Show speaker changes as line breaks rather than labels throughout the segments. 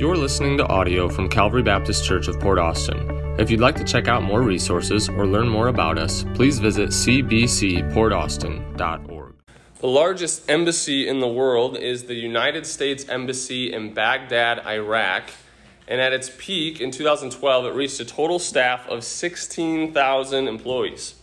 You're listening to audio from Calvary Baptist Church of Port Austin. If you'd like to check out more resources or learn more about us, please visit cbcportaustin.org.
The largest embassy in the world is the United States Embassy in Baghdad, Iraq. And at its peak in 2012, it reached a total staff of 16,000 employees.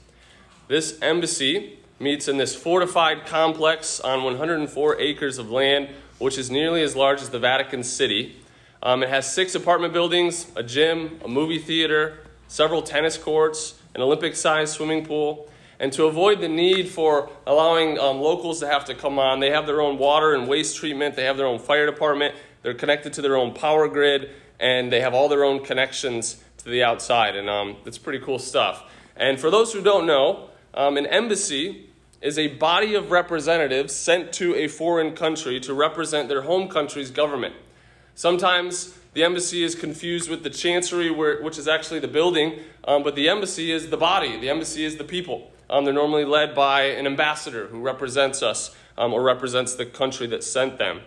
This embassy meets in this fortified complex on 104 acres of land, which is nearly as large as the Vatican City. Um, it has six apartment buildings, a gym, a movie theater, several tennis courts, an Olympic sized swimming pool. And to avoid the need for allowing um, locals to have to come on, they have their own water and waste treatment, they have their own fire department, they're connected to their own power grid, and they have all their own connections to the outside. And um, it's pretty cool stuff. And for those who don't know, um, an embassy is a body of representatives sent to a foreign country to represent their home country's government. Sometimes the embassy is confused with the chancery, where, which is actually the building, um, but the embassy is the body, the embassy is the people. Um, they're normally led by an ambassador who represents us um, or represents the country that sent them.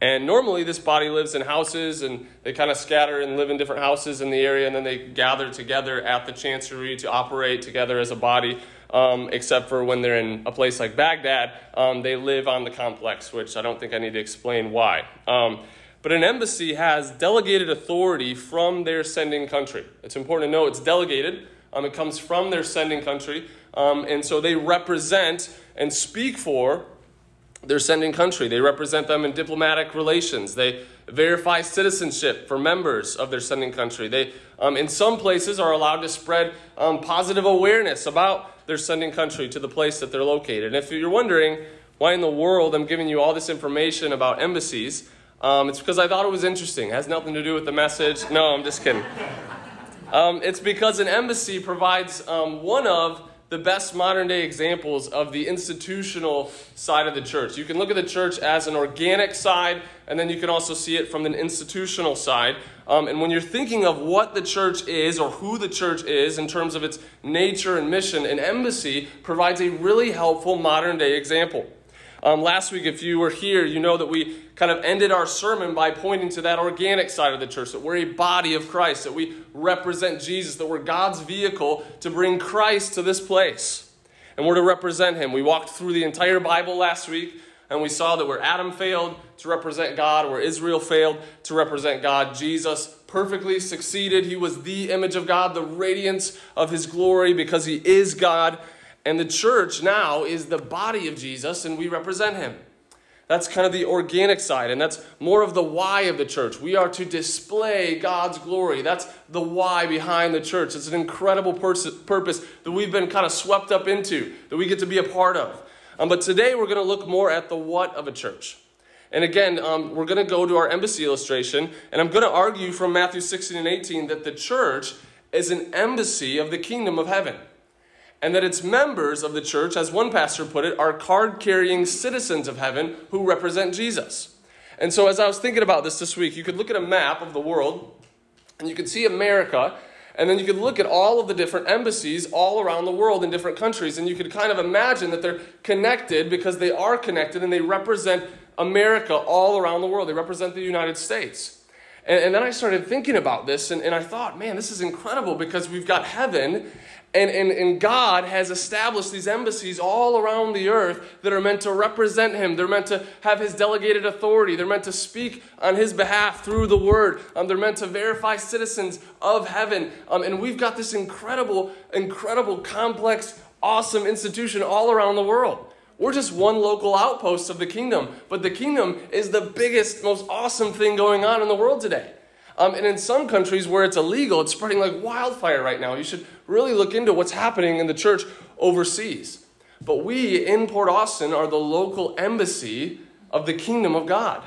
And normally, this body lives in houses and they kind of scatter and live in different houses in the area, and then they gather together at the chancery to operate together as a body um, except for when they're in a place like Baghdad, um, they live on the complex, which I don't think I need to explain why. Um, but an embassy has delegated authority from their sending country. It's important to know it's delegated, um, it comes from their sending country, um, and so they represent and speak for their sending country. They represent them in diplomatic relations. They verify citizenship for members of their sending country. They, um, in some places, are allowed to spread um, positive awareness about their sending country to the place that they're located. And if you're wondering why in the world I'm giving you all this information about embassies, um, it's because I thought it was interesting. It has nothing to do with the message. No, I'm just kidding. Um, it's because an embassy provides um, one of the best modern day examples of the institutional side of the church. You can look at the church as an organic side, and then you can also see it from an institutional side. Um, and when you're thinking of what the church is or who the church is in terms of its nature and mission, an embassy provides a really helpful modern day example. Um, last week, if you were here, you know that we kind of ended our sermon by pointing to that organic side of the church, that we're a body of Christ, that we represent Jesus, that we're God's vehicle to bring Christ to this place. And we're to represent him. We walked through the entire Bible last week, and we saw that where Adam failed to represent God, where Israel failed to represent God, Jesus perfectly succeeded. He was the image of God, the radiance of his glory, because he is God. And the church now is the body of Jesus, and we represent him. That's kind of the organic side, and that's more of the why of the church. We are to display God's glory. That's the why behind the church. It's an incredible pers- purpose that we've been kind of swept up into, that we get to be a part of. Um, but today we're going to look more at the what of a church. And again, um, we're going to go to our embassy illustration, and I'm going to argue from Matthew 16 and 18 that the church is an embassy of the kingdom of heaven and that its members of the church, as one pastor put it, are card carrying citizens of heaven who represent Jesus. And so, as I was thinking about this this week, you could look at a map of the world and you could see America, and then you could look at all of the different embassies all around the world in different countries, and you could kind of imagine that they're connected because they are connected and they represent America all around the world. They represent the United States. And, then I started thinking about this, and I thought, man, this is incredible because we've got heaven and, and, and God has established these embassies all around the earth that are meant to represent Him. They're meant to have His delegated authority. They're meant to speak on His behalf through the Word. Um, they're meant to verify citizens of heaven. Um, and we've got this incredible, incredible, complex, awesome institution all around the world. We're just one local outpost of the kingdom, but the kingdom is the biggest, most awesome thing going on in the world today. Um, and in some countries where it's illegal, it's spreading like wildfire right now. You should really look into what's happening in the church overseas. But we in Port Austin are the local embassy of the kingdom of God.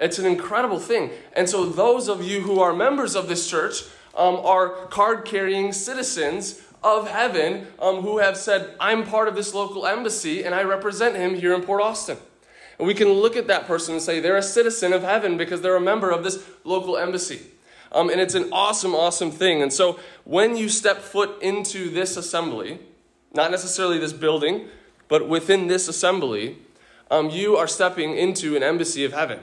It's an incredible thing. And so, those of you who are members of this church um, are card carrying citizens of heaven um, who have said, I'm part of this local embassy and I represent him here in Port Austin. And we can look at that person and say they're a citizen of heaven because they're a member of this local embassy. Um, and it's an awesome, awesome thing. And so when you step foot into this assembly, not necessarily this building, but within this assembly, um, you are stepping into an embassy of heaven.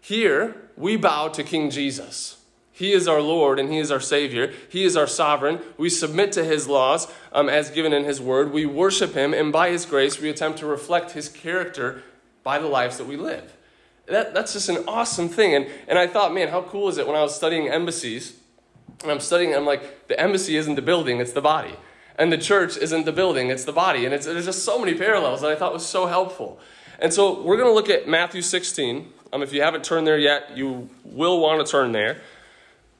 Here, we bow to King Jesus. He is our Lord and He is our Savior. He is our sovereign. We submit to His laws um, as given in His Word. We worship Him, and by His grace, we attempt to reflect His character by the lives that we live. That, that's just an awesome thing. And, and I thought, man, how cool is it when I was studying embassies? And I'm studying, I'm like, the embassy isn't the building, it's the body. And the church isn't the building, it's the body. And it's, there's just so many parallels that I thought was so helpful. And so we're going to look at Matthew 16. Um, if you haven't turned there yet, you will want to turn there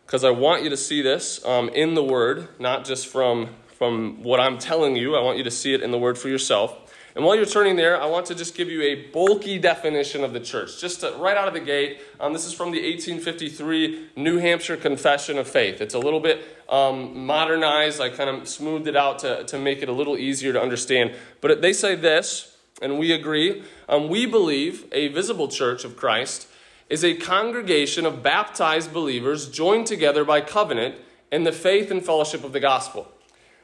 because I want you to see this um, in the Word, not just from, from what I'm telling you. I want you to see it in the Word for yourself. And while you're turning there, I want to just give you a bulky definition of the church, just to, right out of the gate. Um, this is from the 1853 New Hampshire Confession of Faith. It's a little bit um, modernized. I kind of smoothed it out to, to make it a little easier to understand. But they say this, and we agree. Um, we believe a visible church of Christ is a congregation of baptized believers joined together by covenant in the faith and fellowship of the gospel.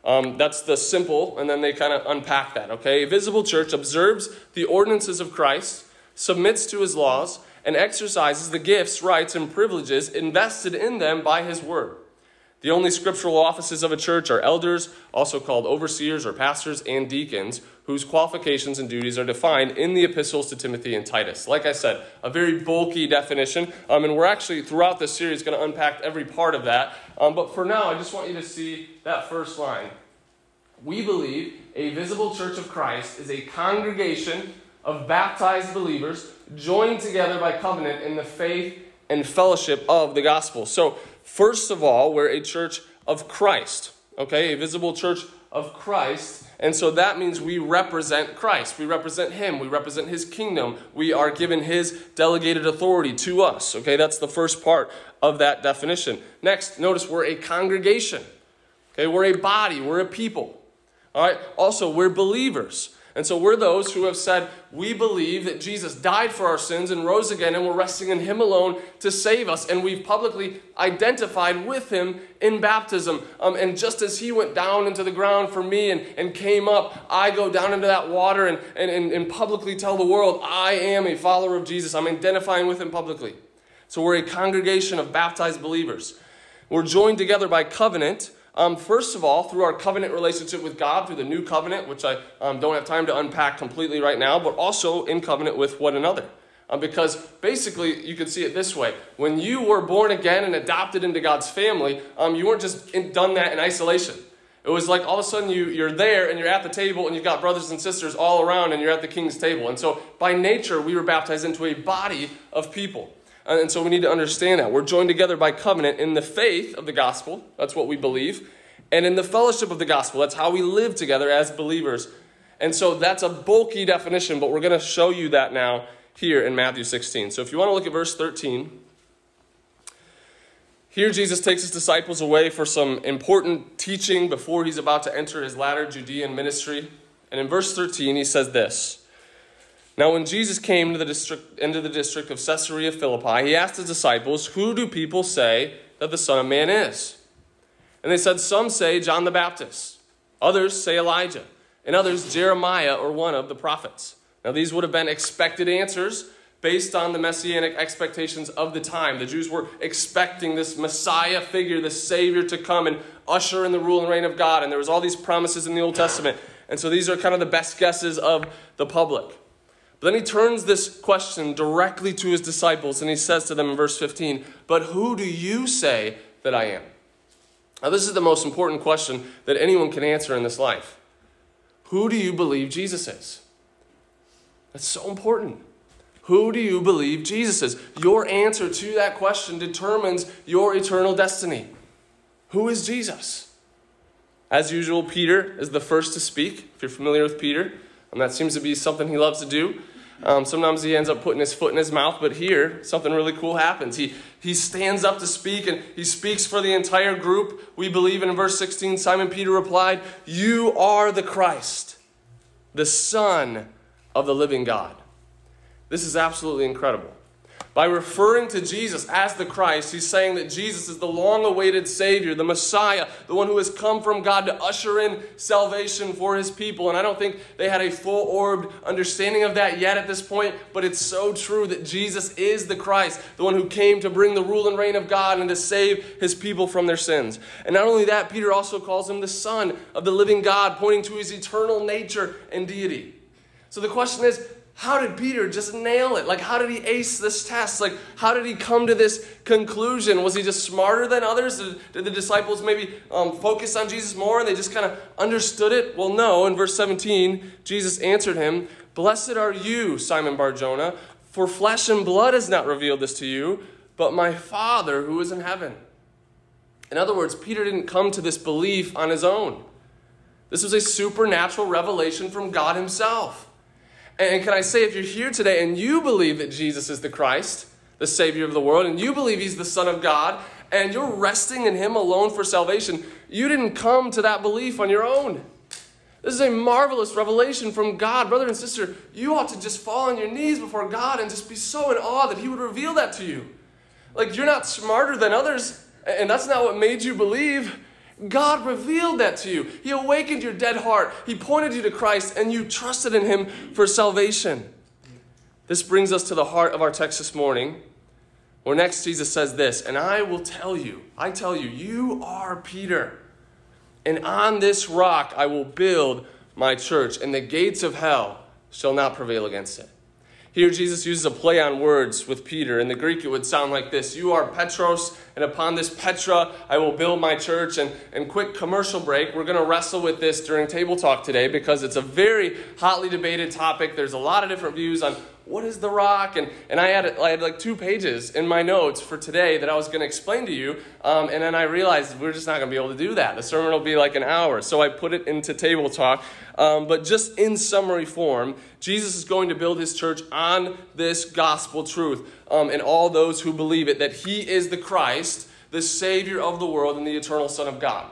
Um, that's the simple, and then they kind of unpack that, okay? A visible church observes the ordinances of Christ, submits to his laws, and exercises the gifts, rights, and privileges invested in them by his word. The only scriptural offices of a church are elders, also called overseers or pastors, and deacons, whose qualifications and duties are defined in the epistles to Timothy and Titus. Like I said, a very bulky definition, um, and we're actually throughout this series going to unpack every part of that. Um, but for now, I just want you to see that first line. We believe a visible church of Christ is a congregation of baptized believers joined together by covenant in the faith and fellowship of the gospel. So, first of all, we're a church of Christ, okay? A visible church of Christ. And so that means we represent Christ. We represent Him. We represent His kingdom. We are given His delegated authority to us. Okay, that's the first part of that definition. Next, notice we're a congregation. Okay, we're a body, we're a people. All right, also, we're believers. And so we're those who have said, we believe that Jesus died for our sins and rose again, and we're resting in Him alone to save us. And we've publicly identified with Him in baptism. Um, and just as He went down into the ground for me and, and came up, I go down into that water and, and, and, and publicly tell the world, I am a follower of Jesus. I'm identifying with Him publicly. So we're a congregation of baptized believers. We're joined together by covenant um, first of all, through our covenant relationship with God, through the new covenant, which I um, don't have time to unpack completely right now, but also in covenant with one another. Um, because basically, you can see it this way when you were born again and adopted into God's family, um, you weren't just in, done that in isolation. It was like all of a sudden you, you're there and you're at the table and you've got brothers and sisters all around and you're at the king's table. And so, by nature, we were baptized into a body of people. And so we need to understand that. We're joined together by covenant in the faith of the gospel. That's what we believe. And in the fellowship of the gospel. That's how we live together as believers. And so that's a bulky definition, but we're going to show you that now here in Matthew 16. So if you want to look at verse 13, here Jesus takes his disciples away for some important teaching before he's about to enter his latter Judean ministry. And in verse 13, he says this. Now, when Jesus came to the district, into the district of Caesarea Philippi, he asked his disciples, Who do people say that the Son of Man is? And they said, Some say John the Baptist, others say Elijah, and others Jeremiah or one of the prophets. Now, these would have been expected answers based on the messianic expectations of the time. The Jews were expecting this Messiah figure, this Savior to come and usher in the rule and reign of God. And there was all these promises in the Old Testament. And so these are kind of the best guesses of the public. But then he turns this question directly to his disciples and he says to them in verse 15, But who do you say that I am? Now, this is the most important question that anyone can answer in this life. Who do you believe Jesus is? That's so important. Who do you believe Jesus is? Your answer to that question determines your eternal destiny. Who is Jesus? As usual, Peter is the first to speak. If you're familiar with Peter, and that seems to be something he loves to do. Um, sometimes he ends up putting his foot in his mouth, but here something really cool happens. He, he stands up to speak and he speaks for the entire group. We believe in verse 16, Simon Peter replied, You are the Christ, the Son of the living God. This is absolutely incredible. By referring to Jesus as the Christ, he's saying that Jesus is the long awaited Savior, the Messiah, the one who has come from God to usher in salvation for his people. And I don't think they had a full orbed understanding of that yet at this point, but it's so true that Jesus is the Christ, the one who came to bring the rule and reign of God and to save his people from their sins. And not only that, Peter also calls him the Son of the living God, pointing to his eternal nature and deity. So the question is, how did Peter just nail it? Like, how did he ace this test? Like, how did he come to this conclusion? Was he just smarter than others? Did, did the disciples maybe um, focus on Jesus more and they just kind of understood it? Well, no. In verse 17, Jesus answered him, Blessed are you, Simon Barjona, for flesh and blood has not revealed this to you, but my Father who is in heaven. In other words, Peter didn't come to this belief on his own. This was a supernatural revelation from God Himself. And can I say, if you're here today and you believe that Jesus is the Christ, the Savior of the world, and you believe He's the Son of God, and you're resting in Him alone for salvation, you didn't come to that belief on your own. This is a marvelous revelation from God. Brother and sister, you ought to just fall on your knees before God and just be so in awe that He would reveal that to you. Like, you're not smarter than others, and that's not what made you believe. God revealed that to you. He awakened your dead heart. He pointed you to Christ, and you trusted in Him for salvation. This brings us to the heart of our text this morning, where next Jesus says this And I will tell you, I tell you, you are Peter, and on this rock I will build my church, and the gates of hell shall not prevail against it. Here, Jesus uses a play on words with Peter. In the Greek, it would sound like this You are Petros, and upon this Petra I will build my church. And, and quick commercial break, we're going to wrestle with this during table talk today because it's a very hotly debated topic. There's a lot of different views on what is the rock? And, and I, had, I had like two pages in my notes for today that I was going to explain to you. Um, and then I realized we're just not going to be able to do that. The sermon will be like an hour. So I put it into table talk. Um, but just in summary form, Jesus is going to build his church on this gospel truth. Um, and all those who believe it, that he is the Christ, the Savior of the world, and the eternal Son of God.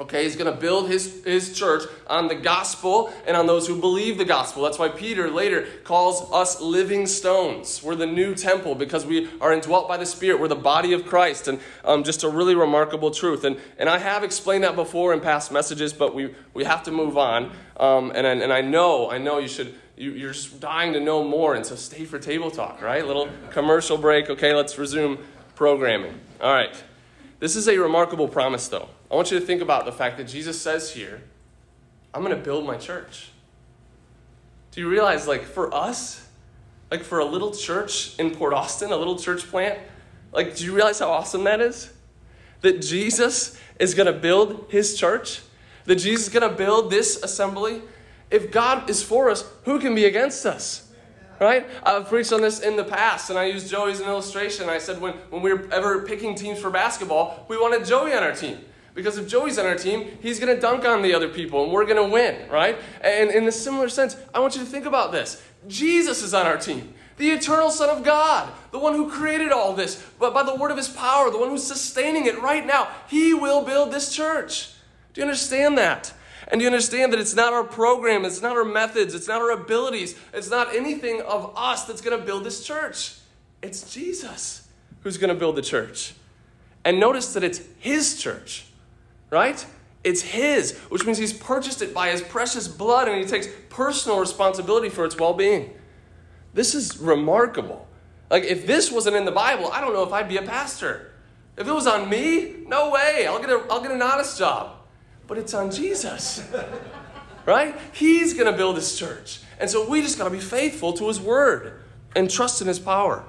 Okay, he's going to build his, his church on the gospel and on those who believe the gospel. That's why Peter later calls us living stones. We're the new temple because we are indwelt by the Spirit. We're the body of Christ. And um, just a really remarkable truth. And, and I have explained that before in past messages, but we, we have to move on. Um, and, and I know, I know you should, you, you're just dying to know more. And so stay for table talk, right? Little commercial break. Okay, let's resume programming. All right. This is a remarkable promise, though. I want you to think about the fact that Jesus says here, I'm going to build my church. Do you realize, like, for us, like for a little church in Port Austin, a little church plant, like, do you realize how awesome that is? That Jesus is going to build his church? That Jesus is going to build this assembly? If God is for us, who can be against us? Right? I've preached on this in the past, and I used Joey as an illustration. I said when, when we were ever picking teams for basketball, we wanted Joey on our team. Because if Joey's on our team, he's going to dunk on the other people and we're going to win, right? And in a similar sense, I want you to think about this. Jesus is on our team. The eternal Son of God, the one who created all this, but by the word of his power, the one who's sustaining it right now, he will build this church. Do you understand that? And you understand that it's not our program, it's not our methods, it's not our abilities, it's not anything of us that's going to build this church. It's Jesus who's going to build the church. And notice that it's his church right? It's his, which means he's purchased it by his precious blood and he takes personal responsibility for its well being. This is remarkable. Like, if this wasn't in the Bible, I don't know if I'd be a pastor. If it was on me, no way. I'll get, a, I'll get an honest job. But it's on Jesus, right? He's going to build his church. And so we just got to be faithful to his word and trust in his power.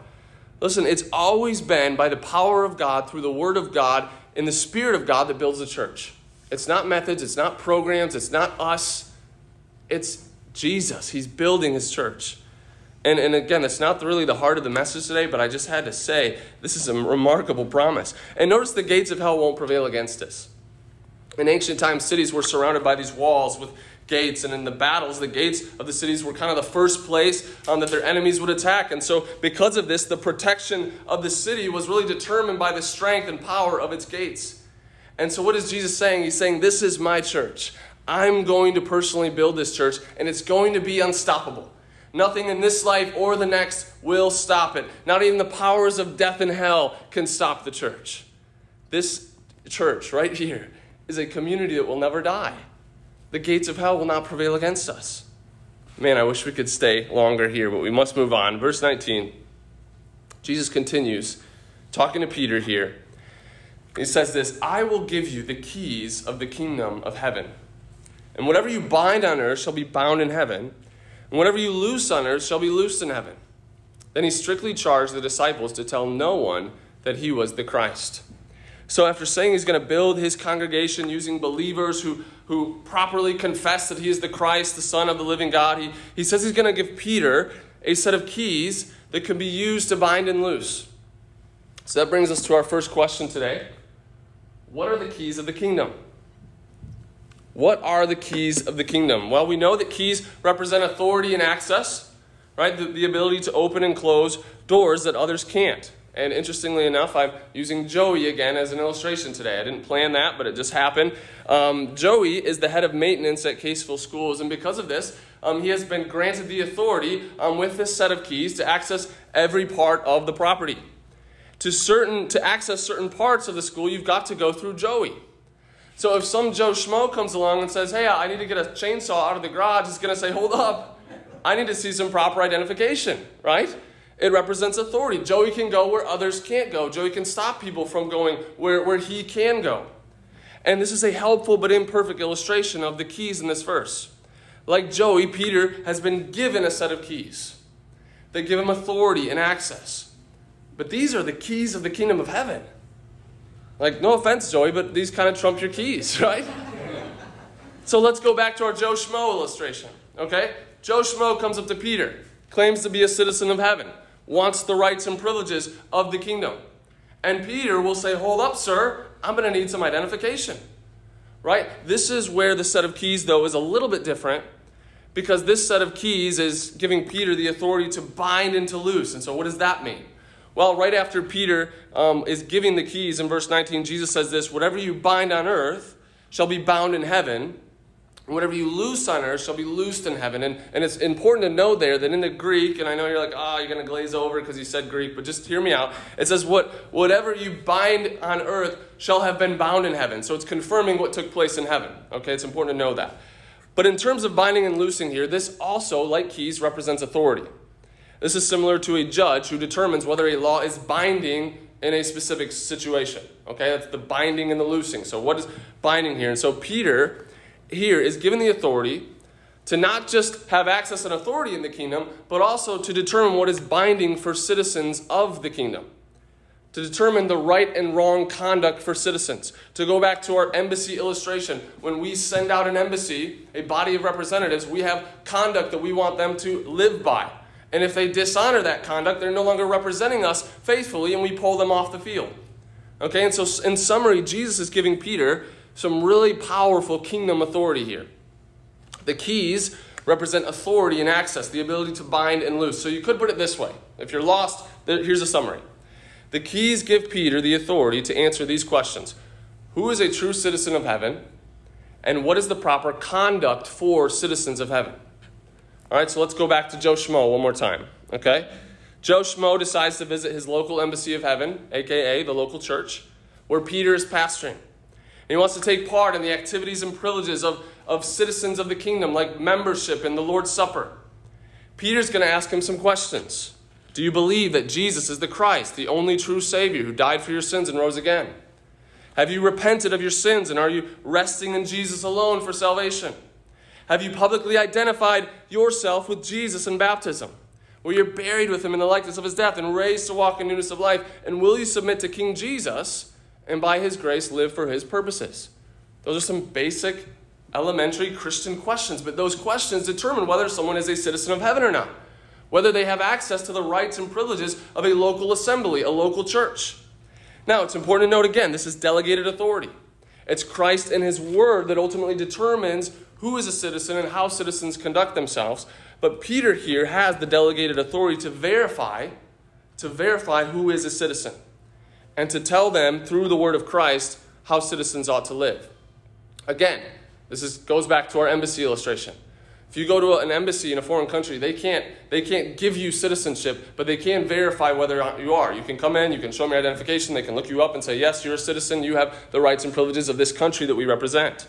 Listen, it's always been by the power of God, through the word of God, in the Spirit of God that builds the church. It's not methods, it's not programs, it's not us. It's Jesus. He's building his church. And, and again, it's not really the heart of the message today, but I just had to say this is a remarkable promise. And notice the gates of hell won't prevail against us. In ancient times, cities were surrounded by these walls with gates. And in the battles, the gates of the cities were kind of the first place um, that their enemies would attack. And so, because of this, the protection of the city was really determined by the strength and power of its gates. And so, what is Jesus saying? He's saying, This is my church. I'm going to personally build this church, and it's going to be unstoppable. Nothing in this life or the next will stop it. Not even the powers of death and hell can stop the church. This church right here is a community that will never die. The gates of hell will not prevail against us. Man, I wish we could stay longer here, but we must move on. Verse 19. Jesus continues talking to Peter here. He says this I will give you the keys of the kingdom of heaven. And whatever you bind on earth shall be bound in heaven, and whatever you loose on earth shall be loosed in heaven. Then he strictly charged the disciples to tell no one that he was the Christ. So, after saying he's going to build his congregation using believers who, who properly confess that he is the Christ, the Son of the living God, he, he says he's going to give Peter a set of keys that can be used to bind and loose. So, that brings us to our first question today What are the keys of the kingdom? What are the keys of the kingdom? Well, we know that keys represent authority and access, right? The, the ability to open and close doors that others can't. And interestingly enough, I'm using Joey again as an illustration today. I didn't plan that, but it just happened. Um, Joey is the head of maintenance at Caseville Schools, and because of this, um, he has been granted the authority um, with this set of keys to access every part of the property. To certain to access certain parts of the school, you've got to go through Joey. So if some Joe Schmo comes along and says, "Hey, I need to get a chainsaw out of the garage," he's going to say, "Hold up, I need to see some proper identification." Right? It represents authority. Joey can go where others can't go. Joey can stop people from going where, where he can go. And this is a helpful but imperfect illustration of the keys in this verse. Like Joey, Peter has been given a set of keys that give him authority and access. But these are the keys of the kingdom of heaven. Like, no offense, Joey, but these kind of trump your keys, right? so let's go back to our Joe Schmo illustration, okay? Joe Schmo comes up to Peter, claims to be a citizen of heaven, wants the rights and privileges of the kingdom. And Peter will say, Hold up, sir, I'm going to need some identification. Right? This is where the set of keys, though, is a little bit different because this set of keys is giving Peter the authority to bind and to loose. And so, what does that mean? Well, right after Peter um, is giving the keys in verse 19, Jesus says this Whatever you bind on earth shall be bound in heaven, whatever you loose on earth shall be loosed in heaven. And, and it's important to know there that in the Greek, and I know you're like, oh, you're going to glaze over because you said Greek, but just hear me out. It says, what, Whatever you bind on earth shall have been bound in heaven. So it's confirming what took place in heaven. Okay, it's important to know that. But in terms of binding and loosing here, this also, like keys, represents authority. This is similar to a judge who determines whether a law is binding in a specific situation. Okay, that's the binding and the loosing. So, what is binding here? And so, Peter here is given the authority to not just have access and authority in the kingdom, but also to determine what is binding for citizens of the kingdom. To determine the right and wrong conduct for citizens. To go back to our embassy illustration, when we send out an embassy, a body of representatives, we have conduct that we want them to live by. And if they dishonor that conduct, they're no longer representing us faithfully and we pull them off the field. Okay, and so in summary, Jesus is giving Peter some really powerful kingdom authority here. The keys represent authority and access, the ability to bind and loose. So you could put it this way if you're lost, here's a summary. The keys give Peter the authority to answer these questions Who is a true citizen of heaven? And what is the proper conduct for citizens of heaven? All right, so let's go back to Joe Schmo one more time, okay? Joe Schmo decides to visit his local embassy of heaven, aka the local church, where Peter is pastoring. He wants to take part in the activities and privileges of, of citizens of the kingdom, like membership in the Lord's Supper. Peter's going to ask him some questions. Do you believe that Jesus is the Christ, the only true Savior who died for your sins and rose again? Have you repented of your sins and are you resting in Jesus alone for salvation? Have you publicly identified yourself with Jesus in baptism? Where you're buried with him in the likeness of his death and raised to walk in newness of life? And will you submit to King Jesus and by his grace live for his purposes? Those are some basic, elementary Christian questions, but those questions determine whether someone is a citizen of heaven or not, whether they have access to the rights and privileges of a local assembly, a local church. Now, it's important to note again this is delegated authority. It's Christ and his word that ultimately determines who is a citizen and how citizens conduct themselves. But Peter here has the delegated authority to verify, to verify who is a citizen, and to tell them through the word of Christ how citizens ought to live. Again, this is, goes back to our embassy illustration. If you go to an embassy in a foreign country, they can't, they can't give you citizenship, but they can verify whether you are. You can come in, you can show them your identification, they can look you up and say, yes, you're a citizen, you have the rights and privileges of this country that we represent.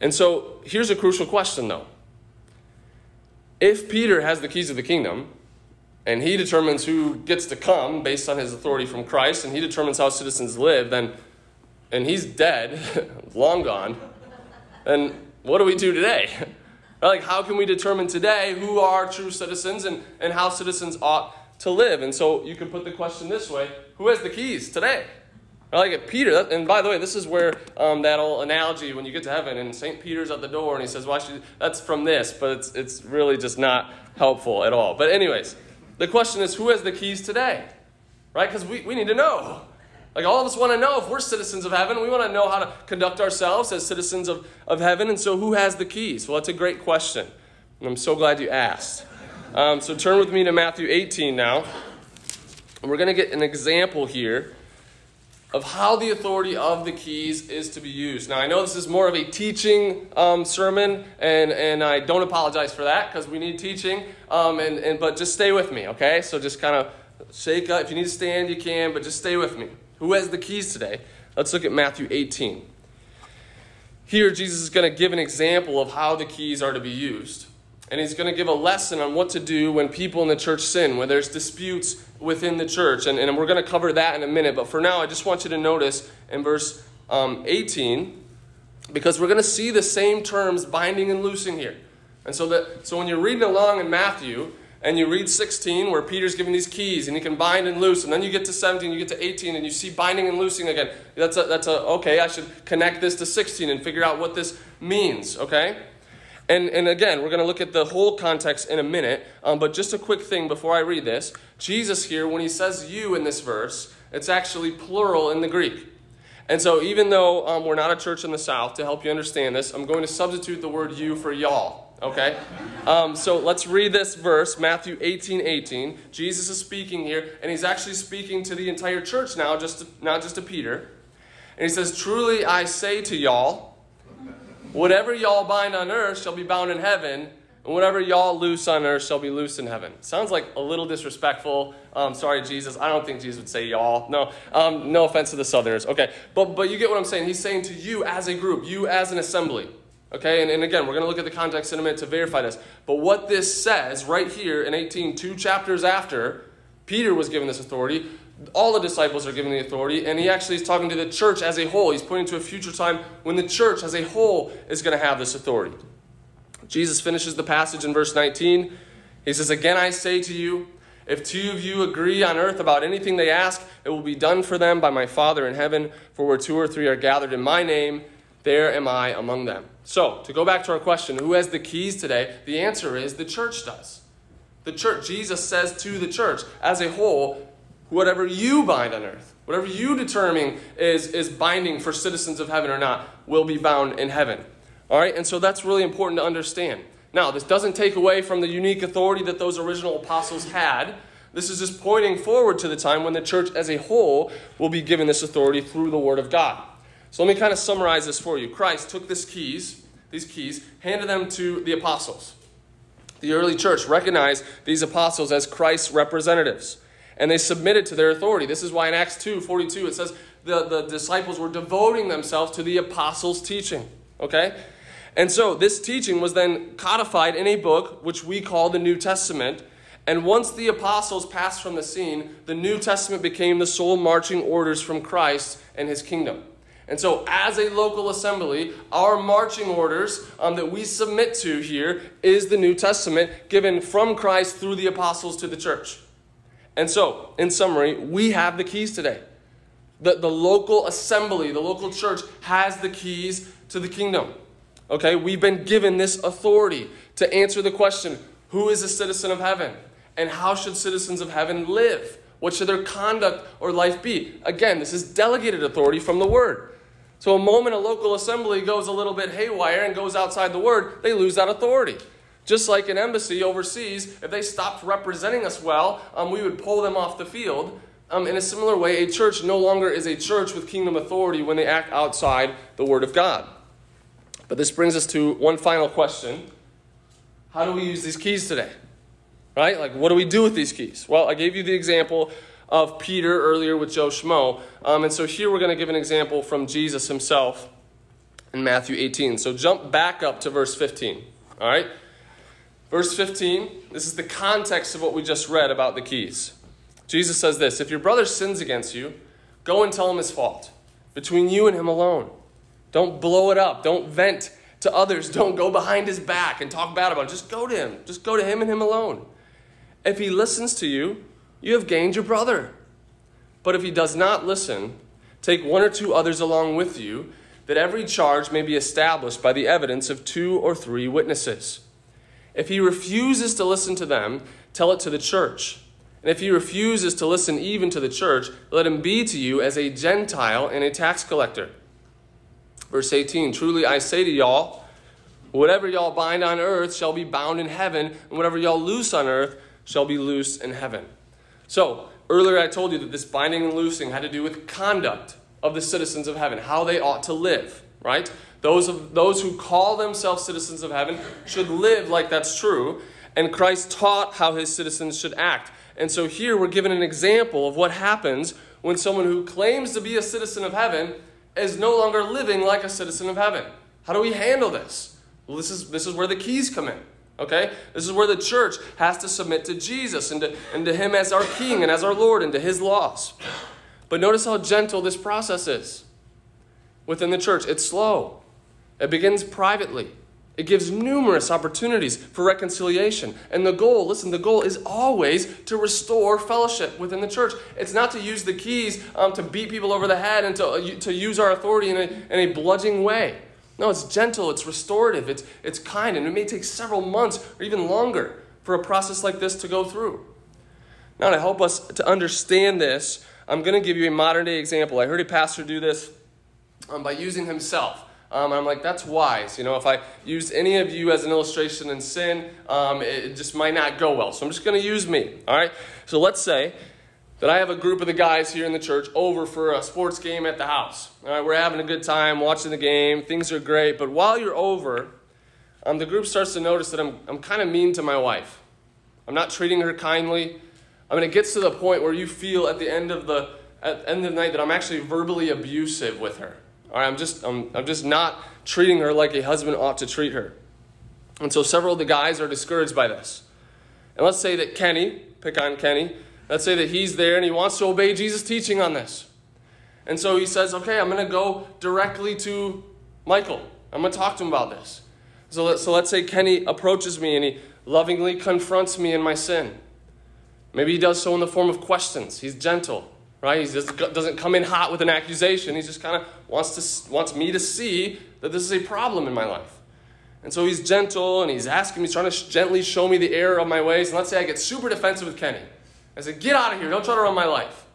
And so here's a crucial question, though. If Peter has the keys of the kingdom, and he determines who gets to come based on his authority from Christ, and he determines how citizens live, then, and he's dead, long gone, then what do we do today? Like, how can we determine today who are true citizens and, and how citizens ought to live? And so you can put the question this way Who has the keys today? Like Peter, and by the way, this is where um, that old analogy when you get to heaven and St. Peter's at the door and he says, "Why should?" That's from this, but it's it's really just not helpful at all. But anyways, the question is, who has the keys today? Right? Because we, we need to know. Like all of us want to know if we're citizens of heaven, we want to know how to conduct ourselves as citizens of, of heaven. And so, who has the keys? Well, that's a great question. And I'm so glad you asked. Um, so, turn with me to Matthew 18 now. And we're going to get an example here of how the authority of the keys is to be used. Now, I know this is more of a teaching um, sermon, and, and I don't apologize for that because we need teaching. Um, and, and, but just stay with me, okay? So, just kind of shake up. If you need to stand, you can, but just stay with me. Who has the keys today? Let's look at Matthew 18. Here, Jesus is going to give an example of how the keys are to be used. And he's going to give a lesson on what to do when people in the church sin, when there's disputes within the church. And, and we're going to cover that in a minute. But for now, I just want you to notice in verse um, 18, because we're going to see the same terms binding and loosing here. And so, that, so when you're reading along in Matthew, and you read 16 where Peter's giving these keys and he can bind and loose, and then you get to 17, you get to 18, and you see binding and loosing again. That's a, that's a okay, I should connect this to 16 and figure out what this means, okay? And, and again, we're going to look at the whole context in a minute, um, but just a quick thing before I read this. Jesus here, when he says you in this verse, it's actually plural in the Greek. And so, even though um, we're not a church in the South, to help you understand this, I'm going to substitute the word you for y'all. Okay? Um, so let's read this verse, Matthew 18 18. Jesus is speaking here, and he's actually speaking to the entire church now, just to, not just to Peter. And he says, Truly I say to y'all, whatever y'all bind on earth shall be bound in heaven, and whatever y'all loose on earth shall be loose in heaven. Sounds like a little disrespectful. Um, sorry, Jesus. I don't think Jesus would say y'all. No, um, no offense to the Southerners. Okay, but but you get what I'm saying. He's saying to you as a group, you as an assembly. Okay, and, and again, we're going to look at the context in a minute to verify this. But what this says right here in 18, two chapters after Peter was given this authority, all the disciples are given the authority, and he actually is talking to the church as a whole. He's pointing to a future time when the church as a whole is going to have this authority. Jesus finishes the passage in verse 19. He says, Again, I say to you, if two of you agree on earth about anything they ask, it will be done for them by my Father in heaven. For where two or three are gathered in my name, there am I among them. So, to go back to our question, who has the keys today? The answer is the church does. The church, Jesus says to the church as a whole, whatever you bind on earth, whatever you determine is, is binding for citizens of heaven or not, will be bound in heaven. All right, and so that's really important to understand. Now, this doesn't take away from the unique authority that those original apostles had. This is just pointing forward to the time when the church as a whole will be given this authority through the Word of God. So let me kind of summarize this for you. Christ took these keys, these keys, handed them to the apostles. The early church recognized these apostles as Christ's representatives, and they submitted to their authority. This is why in Acts 2 42 it says the, the disciples were devoting themselves to the apostles' teaching. Okay? And so this teaching was then codified in a book which we call the New Testament. And once the apostles passed from the scene, the New Testament became the sole marching orders from Christ and his kingdom. And so, as a local assembly, our marching orders um, that we submit to here is the New Testament given from Christ through the apostles to the church. And so, in summary, we have the keys today. The, the local assembly, the local church, has the keys to the kingdom. Okay, we've been given this authority to answer the question who is a citizen of heaven? And how should citizens of heaven live? What should their conduct or life be? Again, this is delegated authority from the Word. So, a moment a local assembly goes a little bit haywire and goes outside the word, they lose that authority. Just like an embassy overseas, if they stopped representing us well, um, we would pull them off the field. Um, in a similar way, a church no longer is a church with kingdom authority when they act outside the Word of God. But this brings us to one final question how do we use these keys today? Right? Like, what do we do with these keys? Well, I gave you the example of Peter earlier with Joe Schmo. Um, and so here we're going to give an example from Jesus himself in Matthew 18. So jump back up to verse 15. All right? Verse 15, this is the context of what we just read about the keys. Jesus says this If your brother sins against you, go and tell him his fault, between you and him alone. Don't blow it up. Don't vent to others. Don't go behind his back and talk bad about him. Just go to him. Just go to him and him alone. If he listens to you, you have gained your brother. But if he does not listen, take one or two others along with you, that every charge may be established by the evidence of two or three witnesses. If he refuses to listen to them, tell it to the church. And if he refuses to listen even to the church, let him be to you as a Gentile and a tax collector. Verse 18 Truly I say to y'all, whatever y'all bind on earth shall be bound in heaven, and whatever y'all loose on earth shall be loose in heaven. So, earlier I told you that this binding and loosing had to do with conduct of the citizens of heaven, how they ought to live, right? Those, of, those who call themselves citizens of heaven should live like that's true, and Christ taught how his citizens should act. And so here we're given an example of what happens when someone who claims to be a citizen of heaven is no longer living like a citizen of heaven. How do we handle this? Well, this is, this is where the keys come in. Okay? This is where the church has to submit to Jesus and to, and to Him as our King and as our Lord and to His laws. But notice how gentle this process is within the church. It's slow, it begins privately. It gives numerous opportunities for reconciliation. And the goal, listen, the goal is always to restore fellowship within the church. It's not to use the keys um, to beat people over the head and to, uh, to use our authority in a, in a bludgeoning way. No, it's gentle, it's restorative, it's, it's kind, and it may take several months or even longer for a process like this to go through. Now, to help us to understand this, I'm going to give you a modern day example. I heard a pastor do this um, by using himself. Um, I'm like, that's wise. You know, if I use any of you as an illustration in sin, um, it just might not go well. So I'm just going to use me. All right? So let's say that I have a group of the guys here in the church over for a sports game at the house. All right, we're having a good time watching the game, things are great, but while you're over, um, the group starts to notice that I'm, I'm kind of mean to my wife. I'm not treating her kindly. I mean, it gets to the point where you feel at the end of the at the end of the night that I'm actually verbally abusive with her. All right, I'm just I'm, I'm just not treating her like a husband ought to treat her. And so several of the guys are discouraged by this. And let's say that Kenny, pick on Kenny, Let's say that he's there and he wants to obey Jesus' teaching on this. And so he says, okay, I'm going to go directly to Michael. I'm going to talk to him about this. So, let, so let's say Kenny approaches me and he lovingly confronts me in my sin. Maybe he does so in the form of questions. He's gentle, right? He just doesn't come in hot with an accusation. He just kind of wants, to, wants me to see that this is a problem in my life. And so he's gentle and he's asking me, he's trying to gently show me the error of my ways. And let's say I get super defensive with Kenny. I said, Get out of here. Don't try to run my life.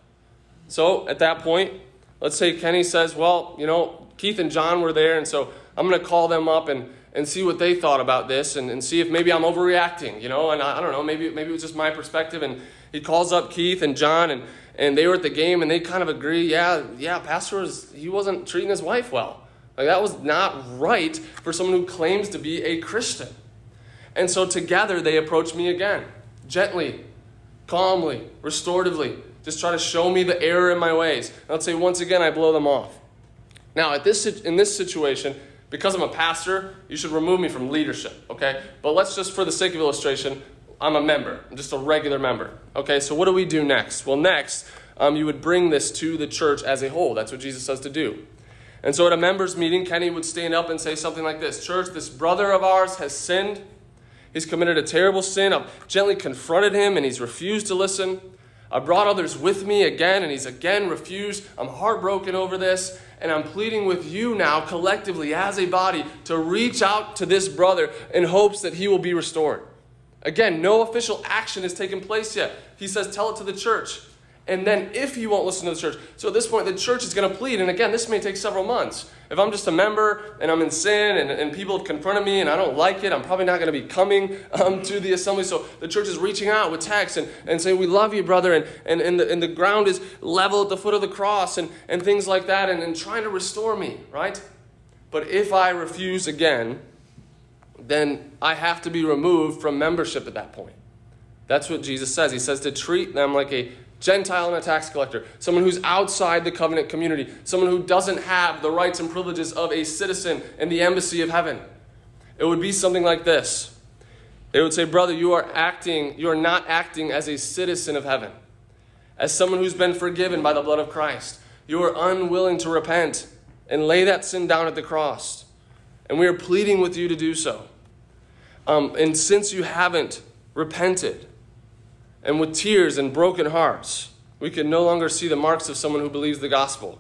So at that point, let's say Kenny says, Well, you know, Keith and John were there, and so I'm going to call them up and, and see what they thought about this and, and see if maybe I'm overreacting, you know, and I, I don't know, maybe, maybe it was just my perspective. And he calls up Keith and John, and, and they were at the game, and they kind of agree, yeah, yeah, Pastor was, he wasn't treating his wife well. Like that was not right for someone who claims to be a Christian. And so together they approach me again, gently, calmly, restoratively. Just try to show me the error in my ways. And let's say once again I blow them off. Now, at this, in this situation, because I'm a pastor, you should remove me from leadership, okay? But let's just, for the sake of illustration, I'm a member. I'm just a regular member. Okay, so what do we do next? Well, next, um, you would bring this to the church as a whole. That's what Jesus says to do. And so at a members' meeting, Kenny would stand up and say something like this Church, this brother of ours has sinned. He's committed a terrible sin. I've gently confronted him and he's refused to listen. I brought others with me again and he's again refused. I'm heartbroken over this. And I'm pleading with you now, collectively, as a body, to reach out to this brother in hopes that he will be restored. Again, no official action has taken place yet. He says, Tell it to the church. And then, if you won't listen to the church, so at this point, the church is going to plead. And again, this may take several months. If I'm just a member and I'm in sin and, and people have confronted me and I don't like it, I'm probably not going to be coming um, to the assembly. So the church is reaching out with texts and, and saying, We love you, brother. And, and, and, the, and the ground is level at the foot of the cross and, and things like that and, and trying to restore me, right? But if I refuse again, then I have to be removed from membership at that point. That's what Jesus says. He says to treat them like a Gentile and a tax collector, someone who's outside the covenant community, someone who doesn't have the rights and privileges of a citizen in the embassy of heaven. It would be something like this. They would say, Brother, you are acting, you are not acting as a citizen of heaven, as someone who's been forgiven by the blood of Christ. You are unwilling to repent and lay that sin down at the cross. And we are pleading with you to do so. Um, and since you haven't repented, and with tears and broken hearts, we can no longer see the marks of someone who believes the gospel.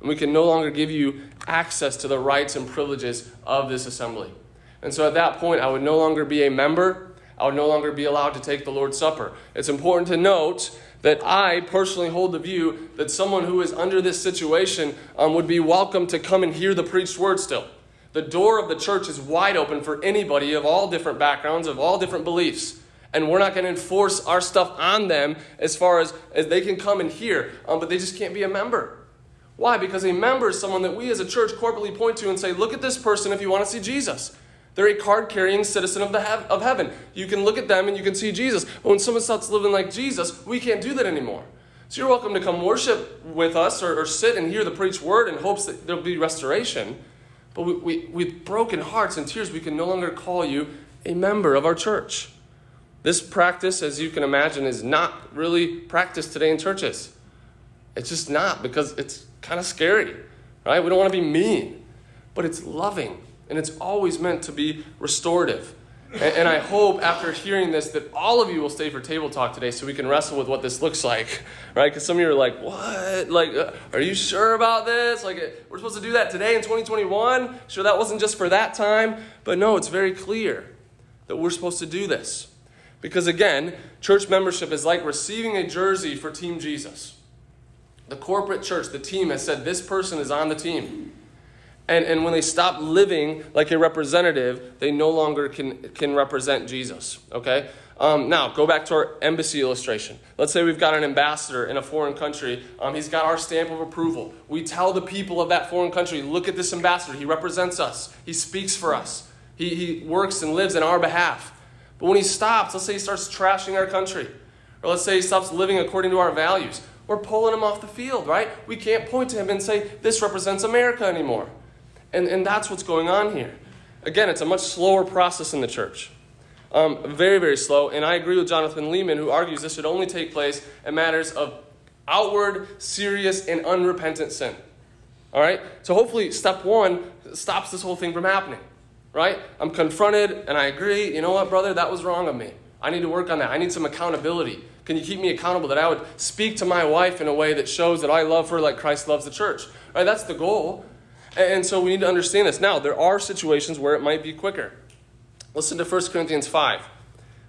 And we can no longer give you access to the rights and privileges of this assembly. And so at that point, I would no longer be a member. I would no longer be allowed to take the Lord's Supper. It's important to note that I personally hold the view that someone who is under this situation um, would be welcome to come and hear the preached word still. The door of the church is wide open for anybody of all different backgrounds, of all different beliefs. And we're not going to enforce our stuff on them as far as, as they can come and hear, um, but they just can't be a member. Why? Because a member is someone that we as a church corporately point to and say, look at this person if you want to see Jesus. They're a card carrying citizen of, the hev- of heaven. You can look at them and you can see Jesus. But when someone starts living like Jesus, we can't do that anymore. So you're welcome to come worship with us or, or sit and hear the preached word in hopes that there'll be restoration. But we, we, with broken hearts and tears, we can no longer call you a member of our church. This practice, as you can imagine, is not really practiced today in churches. It's just not because it's kind of scary, right? We don't want to be mean, but it's loving and it's always meant to be restorative. And, I hope after hearing this that all of you will stay for table talk today so we can wrestle with what this looks like, right? Because some of you are like, what? Like, uh, are you sure about this? Like, we're supposed to do that today in 2021? Sure, that wasn't just for that time? But no, it's very clear that we're supposed to do this. Because again, church membership is like receiving a jersey for Team Jesus. The corporate church, the team, has said this person is on the team. And, and when they stop living like a representative, they no longer can, can represent Jesus. Okay? Um, now, go back to our embassy illustration. Let's say we've got an ambassador in a foreign country. Um, he's got our stamp of approval. We tell the people of that foreign country look at this ambassador. He represents us, he speaks for us, he, he works and lives in our behalf. But when he stops, let's say he starts trashing our country, or let's say he stops living according to our values, we're pulling him off the field, right? We can't point to him and say, this represents America anymore. And, and that's what's going on here. Again, it's a much slower process in the church. Um, very, very slow. And I agree with Jonathan Leeman, who argues this should only take place in matters of outward, serious, and unrepentant sin. All right? So hopefully, step one stops this whole thing from happening. Right? I'm confronted and I agree. You know what, brother? That was wrong of me. I need to work on that. I need some accountability. Can you keep me accountable that I would speak to my wife in a way that shows that I love her like Christ loves the church? Right? That's the goal. And so we need to understand this. Now, there are situations where it might be quicker. Listen to 1 Corinthians 5.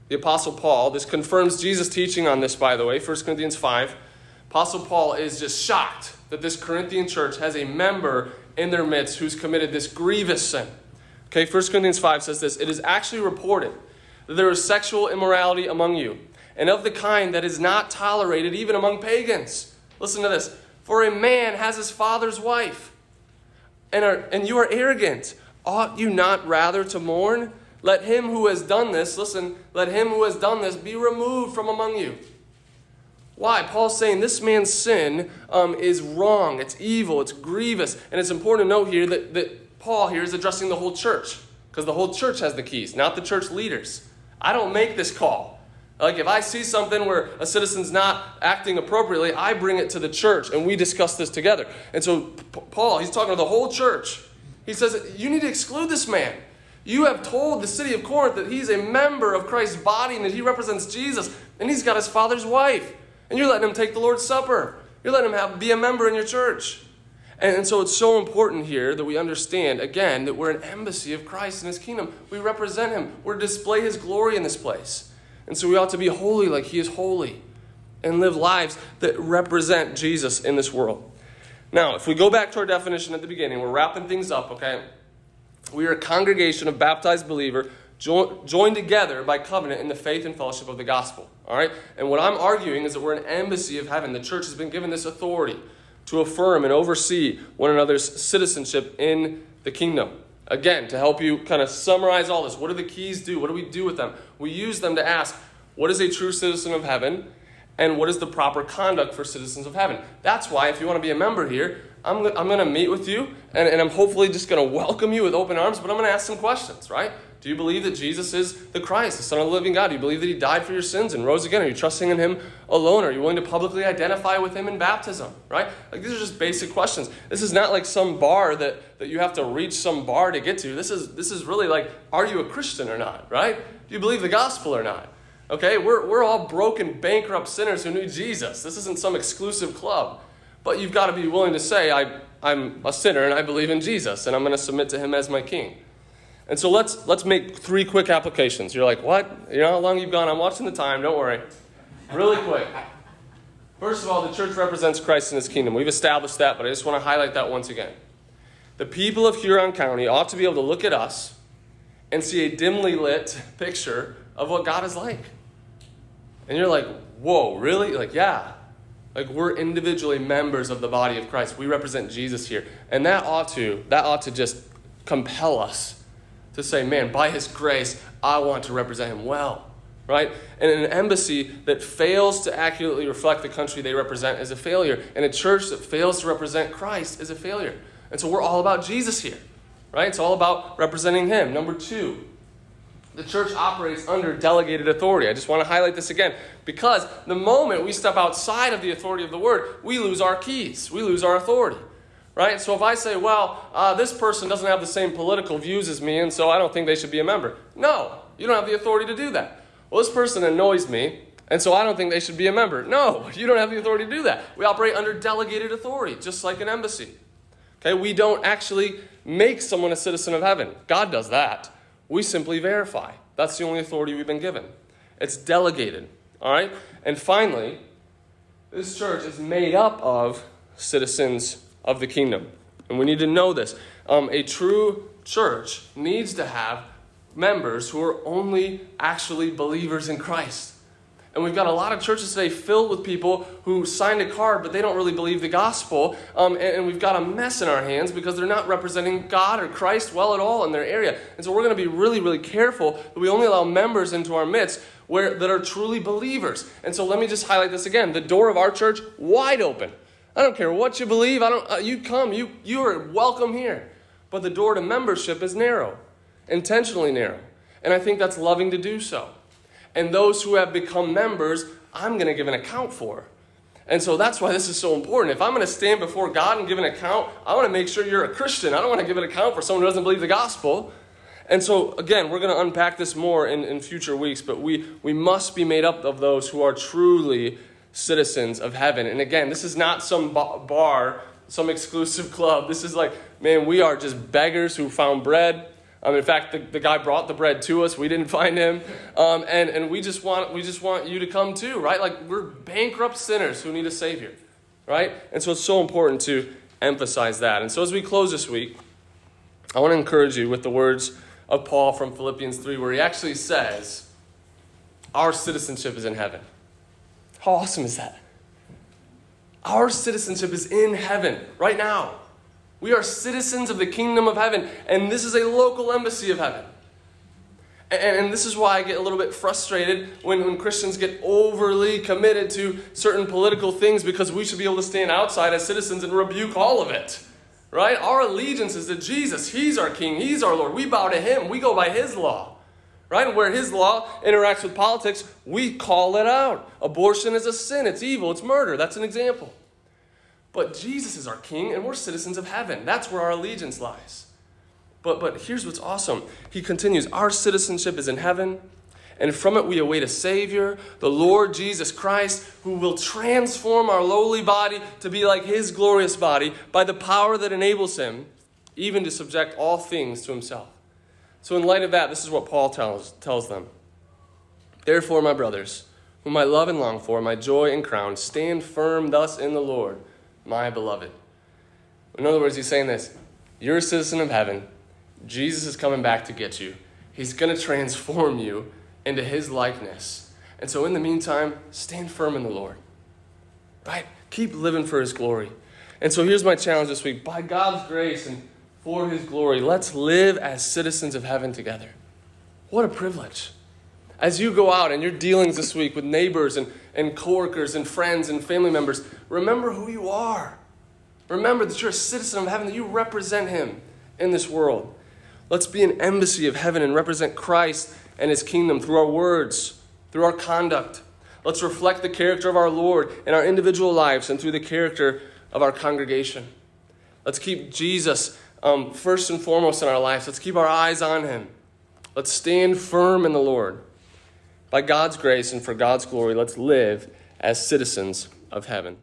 The Apostle Paul, this confirms Jesus' teaching on this, by the way, 1 Corinthians 5. Apostle Paul is just shocked that this Corinthian church has a member in their midst who's committed this grievous sin. Okay, 1 Corinthians 5 says this It is actually reported that there is sexual immorality among you, and of the kind that is not tolerated even among pagans. Listen to this. For a man has his father's wife and, are, and you are arrogant. Ought you not rather to mourn? Let him who has done this, listen, let him who has done this be removed from among you. Why? Paul's saying this man's sin um, is wrong, it's evil, it's grievous. And it's important to note here that, that Paul here is addressing the whole church, because the whole church has the keys, not the church leaders. I don't make this call. Like if I see something where a citizen's not acting appropriately, I bring it to the church and we discuss this together. And so Paul, he's talking to the whole church. He says, You need to exclude this man. You have told the city of Corinth that he's a member of Christ's body and that he represents Jesus, and he's got his father's wife. And you're letting him take the Lord's Supper. You're letting him have, be a member in your church. And, and so it's so important here that we understand, again, that we're an embassy of Christ in his kingdom. We represent him, to display his glory in this place. And so we ought to be holy like he is holy and live lives that represent Jesus in this world. Now, if we go back to our definition at the beginning, we're wrapping things up, okay? We are a congregation of baptized believers jo- joined together by covenant in the faith and fellowship of the gospel. All right? And what I'm arguing is that we're an embassy of heaven. The church has been given this authority to affirm and oversee one another's citizenship in the kingdom. Again, to help you kind of summarize all this, what do the keys do? What do we do with them? We use them to ask, what is a true citizen of heaven? And what is the proper conduct for citizens of heaven? That's why, if you want to be a member here, I'm, I'm going to meet with you and, and I'm hopefully just going to welcome you with open arms, but I'm going to ask some questions, right? Do you believe that Jesus is the Christ, the Son of the living God? Do you believe that He died for your sins and rose again? Are you trusting in Him alone? Are you willing to publicly identify with Him in baptism? Right? Like these are just basic questions. This is not like some bar that, that you have to reach some bar to get to. This is this is really like, are you a Christian or not? Right? Do you believe the gospel or not? Okay, we're, we're all broken, bankrupt sinners who need Jesus. This isn't some exclusive club. But you've got to be willing to say, I, I'm a sinner and I believe in Jesus and I'm going to submit to Him as my King. And so let's let's make three quick applications. You're like, what? You know how long you've gone? I'm watching the time. Don't worry. Really quick. First of all, the church represents Christ in His kingdom. We've established that, but I just want to highlight that once again. The people of Huron County ought to be able to look at us and see a dimly lit picture of what God is like. And you're like, whoa, really? Like, yeah. Like we're individually members of the body of Christ. We represent Jesus here. And that ought to, that ought to just compel us to say, man, by His grace, I want to represent Him well. Right? And an embassy that fails to accurately reflect the country they represent is a failure. And a church that fails to represent Christ is a failure. And so we're all about Jesus here. Right? It's all about representing Him. Number two, the church operates under delegated authority. I just want to highlight this again because the moment we step outside of the authority of the word, we lose our keys, we lose our authority right? So if I say, well, uh, this person doesn't have the same political views as me, and so I don't think they should be a member. No, you don't have the authority to do that. Well, this person annoys me, and so I don't think they should be a member. No, you don't have the authority to do that. We operate under delegated authority, just like an embassy. Okay, we don't actually make someone a citizen of heaven. God does that. We simply verify. That's the only authority we've been given. It's delegated. All right? And finally, this church is made up of citizens of the kingdom. And we need to know this. Um, a true church needs to have members who are only actually believers in Christ. And we've got a lot of churches today filled with people who signed a card, but they don't really believe the gospel. Um, and, and, we've got a mess in our hands because they're not representing God or Christ well at all in their area. And so we're going to be really, really careful that we only allow members into our midst where, that are truly believers. And so let me just highlight this again the door of our church wide open. I don't care what you believe. I don't. Uh, you come. You you are welcome here. But the door to membership is narrow, intentionally narrow, and I think that's loving to do so. And those who have become members, I'm going to give an account for. And so that's why this is so important. If I'm going to stand before God and give an account, I want to make sure you're a Christian. I don't want to give an account for someone who doesn't believe the gospel. And so, again, we're going to unpack this more in, in future weeks, but we, we must be made up of those who are truly citizens of heaven. And again, this is not some bar, some exclusive club. This is like, man, we are just beggars who found bread. Um, in fact, the, the guy brought the bread to us. We didn't find him, um, and and we just want we just want you to come too, right? Like we're bankrupt sinners who need a savior, right? And so it's so important to emphasize that. And so as we close this week, I want to encourage you with the words of Paul from Philippians three, where he actually says, "Our citizenship is in heaven." How awesome is that? Our citizenship is in heaven right now. We are citizens of the kingdom of heaven, and this is a local embassy of heaven. And, this is why I get a little bit frustrated when, when Christians get overly committed to certain political things because we should be able to stand outside as citizens and rebuke all of it. Right? Our allegiance is to Jesus. He's our King, He's our Lord. We bow to Him, we go by His law right? Where his law interacts with politics, we call it out. Abortion is a sin, it's evil, it's murder. That's an example. But Jesus is our king, and we're citizens of heaven. That's where our allegiance lies. But, but here's what's awesome. He continues Our citizenship is in heaven, and from it we await a Savior, the Lord Jesus Christ, who will transform our lowly body to be like his glorious body by the power that enables him even to subject all things to himself. So, in light of that, this is what Paul tells, tells them. Therefore, my brothers, whom I love and long for, my joy and crown, stand firm thus in the Lord, my beloved. In other words, he's saying this You're a citizen of heaven. Jesus is coming back to get you. He's going to transform you into his likeness. And so, in the meantime, stand firm in the Lord. Right? Keep living for his glory. And so, here's my challenge this week. By God's grace and for his glory. Let's live as citizens of heaven together. What a privilege. As you go out and your dealings this week with neighbors and, and coworkers and friends and family members, remember who you are. Remember that you're a citizen of heaven, that you represent him in this world. Let's be an embassy of heaven and represent Christ and his kingdom through our words, through our conduct. Let's reflect the character of our Lord in our individual lives and through the character of our congregation. Let's keep Jesus um, first and foremost in our lives. Let's keep our eyes on him. Let's stand firm in the Lord. By God's grace and for God's glory, let's live as citizens of heaven.